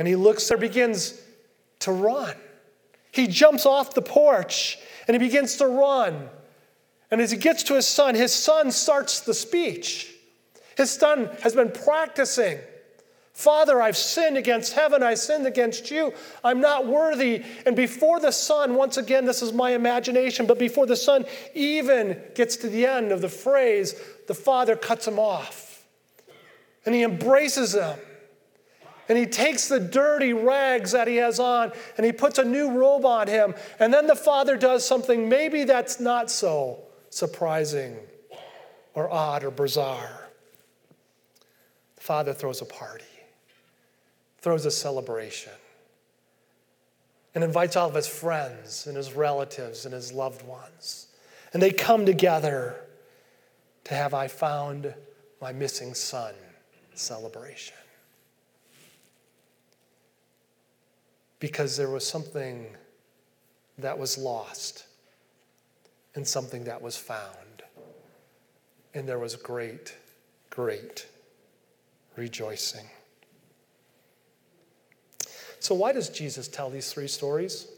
And he looks there, begins to run. He jumps off the porch and he begins to run. And as he gets to his son, his son starts the speech. His son has been practicing. Father, I've sinned against heaven. I sinned against you. I'm not worthy. And before the son, once again, this is my imagination, but before the son even gets to the end of the phrase, the father cuts him off. And he embraces him. And he takes the dirty rags that he has on and he puts a new robe on him. And then the father does something maybe that's not so surprising or odd or bizarre. The father throws a party, throws a celebration, and invites all of his friends and his relatives and his loved ones. And they come together to have I found my missing son celebration. Because there was something that was lost and something that was found. And there was great, great rejoicing. So, why does Jesus tell these three stories?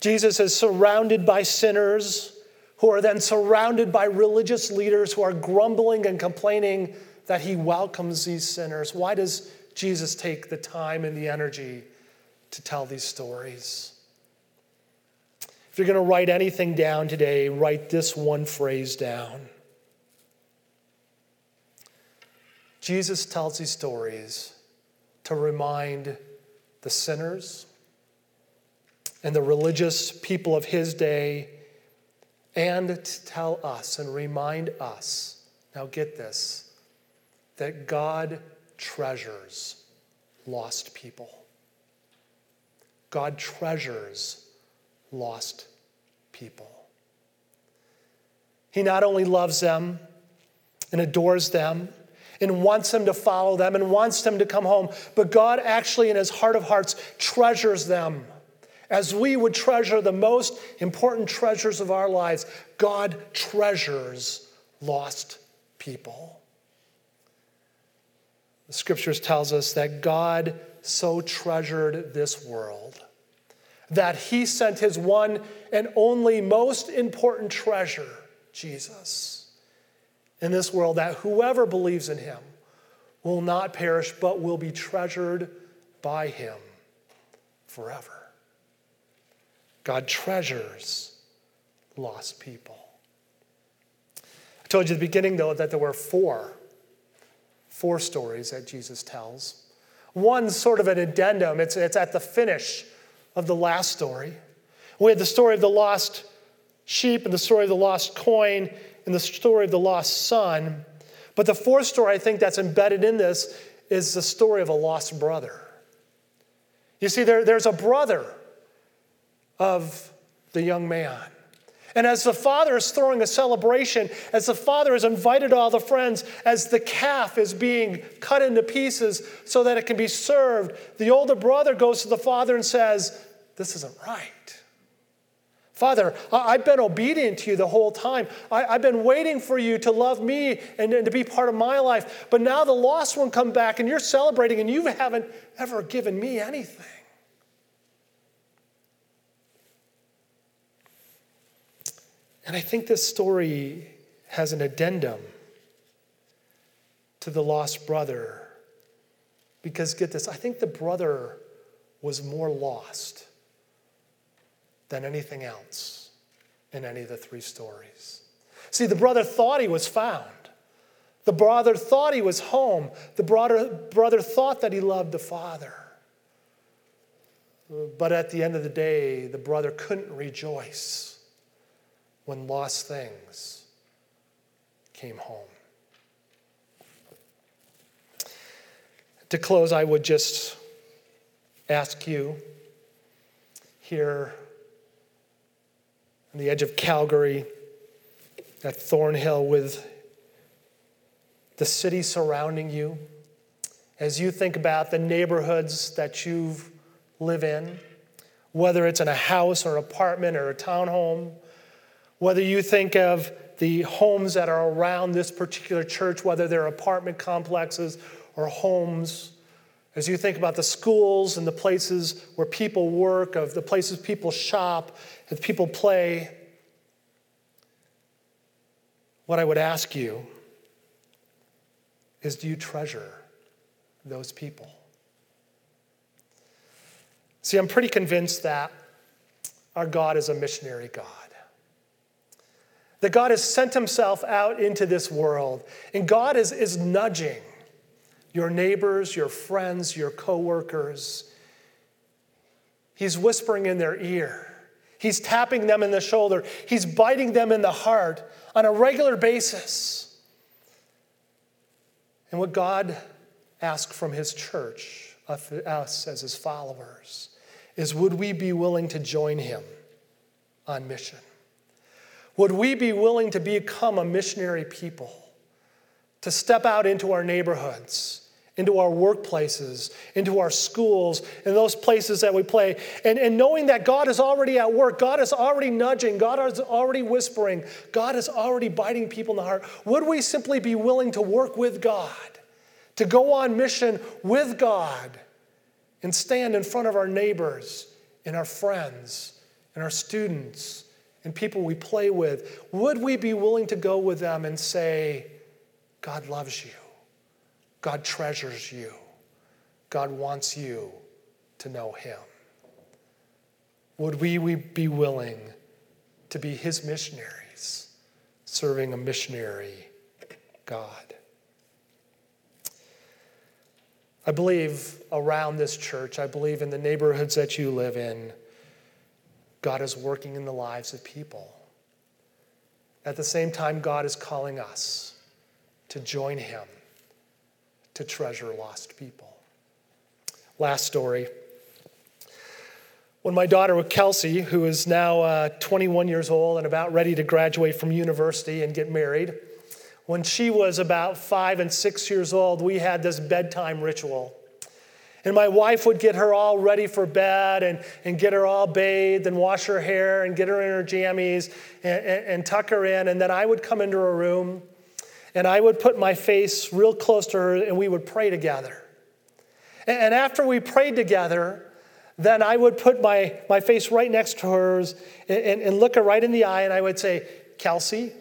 Jesus is surrounded by sinners who are then surrounded by religious leaders who are grumbling and complaining that he welcomes these sinners. Why does Jesus take the time and the energy to tell these stories? If you're going to write anything down today, write this one phrase down. Jesus tells these stories to remind the sinners and the religious people of his day and to tell us and remind us now get this that God treasures lost people. God treasures lost people. He not only loves them and adores them and wants them to follow them and wants them to come home, but God actually, in his heart of hearts, treasures them. As we would treasure the most important treasures of our lives, God treasures lost people. The scriptures tells us that God so treasured this world that he sent his one and only most important treasure, Jesus, in this world, that whoever believes in him will not perish, but will be treasured by him forever. God treasures lost people. I told you at the beginning, though, that there were four, four stories that Jesus tells. One's sort of an addendum, it's, it's at the finish of the last story. We had the story of the lost sheep and the story of the lost coin and the story of the lost son. But the fourth story I think that's embedded in this is the story of a lost brother. You see, there, there's a brother of the young man. And as the father is throwing a celebration, as the father has invited all the friends, as the calf is being cut into pieces so that it can be served, the older brother goes to the father and says, This isn't right. Father, I've been obedient to you the whole time. I, have been waiting for you to love me and to be part of my life. But now the lost one come back and you're celebrating and you haven't ever given me anything. And I think this story has an addendum to the lost brother. Because get this, I think the brother was more lost than anything else in any of the three stories. See, the brother thought he was found. The brother thought he was home. The brother, brother thought that he loved the father. But at the end of the day, the brother couldn't rejoice when lost things came home. To close, I would just ask you here on the edge of Calgary, at Thornhill, with the city surrounding you, as you think about the neighborhoods that you live in, whether it's in a house or apartment or a townhome, whether you think of the homes that are around this particular church, whether they're apartment complexes or homes, As you think about the schools and the places where people work, of the places people shop, and people play, what I would ask you is do you treasure those people? See, I'm pretty convinced that our God is a missionary God. That God has sent himself out into this world, and God is, is nudging your neighbors, your friends, your coworkers. He's whispering in their ear. He's tapping them in the shoulder. He's biting them in the heart on a regular basis. And what God asks from His church, us as His followers, is would we be willing to join Him on mission? Would we be willing to become a missionary people, to step out into our neighborhoods? into our workplaces, into our schools, and those places that we play. And, and knowing that God is already at work, God is already nudging, God is already whispering, God is already biting people in the heart. Would we simply be willing to work with God, to go on mission with God, and stand in front of our neighbors and our friends and our students and people we play with? Would we be willing to go with them and say, God loves you? God treasures you. God wants you to know Him. Would we, be willing to be His missionaries, serving a missionary God? I believe around this church, I believe in the neighborhoods that you live in, God is working in the lives of people. At the same time, God is calling us to join Him to treasure lost people. Last story. When my daughter Kelsey, who is now uh, 21 years old and about ready to graduate from university and get married, when she was about five and six years old, we had this bedtime ritual. And my wife would get her all ready for bed and, and get her all bathed and wash her hair and get her in her jammies and, and, and tuck her in. And then I would come into her room and I would put my face real close to her and we would pray together. And after we prayed together, then I would put my, my face right next to hers and, and, and look her right in the eye and I would say, Kelsey,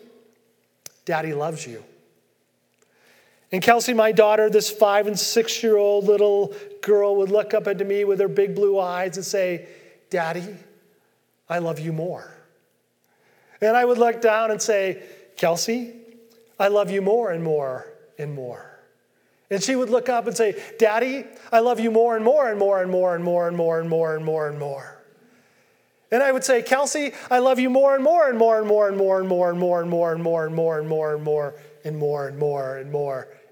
Daddy loves you. And Kelsey, my daughter, this five and six year old little girl, would look up into me with her big blue eyes and say, Daddy, I love you more. And I would look down and say, Kelsey, I love you more and more and more. And she would look up and say, Daddy, I love you more and more and more and more and more and more and more and more and more. And I would say, Kelsey, I love you more and more and more and more and more and more and more and more and more and more and more and more and more and more and more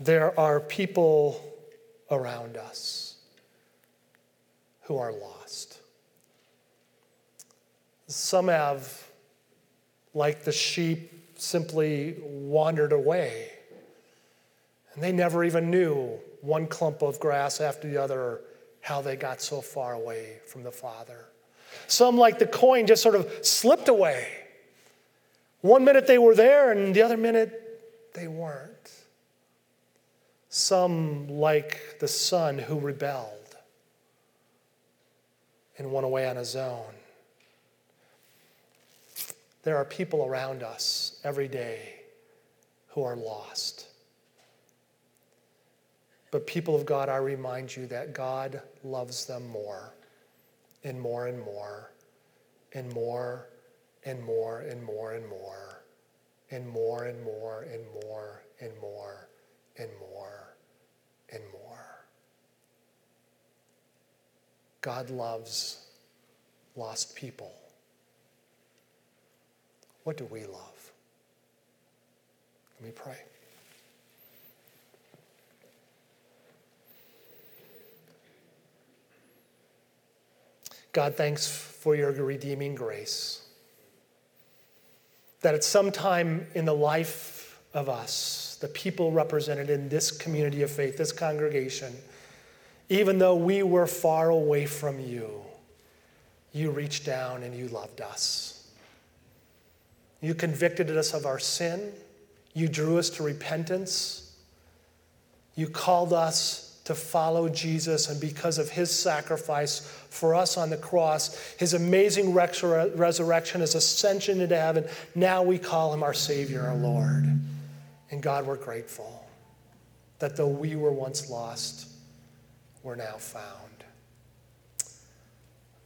There are people around us who are lost. Some have, like the sheep, simply wandered away and they never even knew one clump of grass after the other how they got so far away from the Father. Some, like the coin, just sort of slipped away. One minute they were there, and the other minute they weren't. Some, like the son who rebelled and went away on his own. There are people around us every day who are lost. But, people of God, I remind you that God loves them more and more and more and more and more and more and more and more and more and more and more and more and more. God loves lost people. What do we love? Let me pray. God, thanks for your redeeming grace. That at some time in the life of us, the people represented in this community of faith, this congregation, even though we were far away from you, you reached down and you loved us. You convicted us of our sin. You drew us to repentance. You called us to follow Jesus, and because of his sacrifice for us on the cross, his amazing resurrection, his ascension into heaven, now we call him our Savior, our Lord. And God, we're grateful that though we were once lost, we're now found.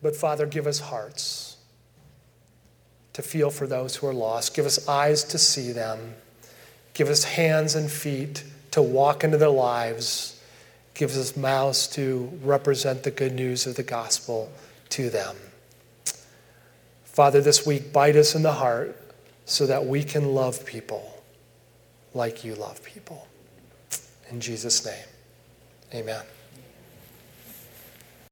But Father, give us hearts to feel for those who are lost. Give us eyes to see them. Give us hands and feet to walk into their lives. Give us mouths to represent the good news of the gospel to them. Father, this week, bite us in the heart so that we can love people like you love people. In Jesus' name, amen.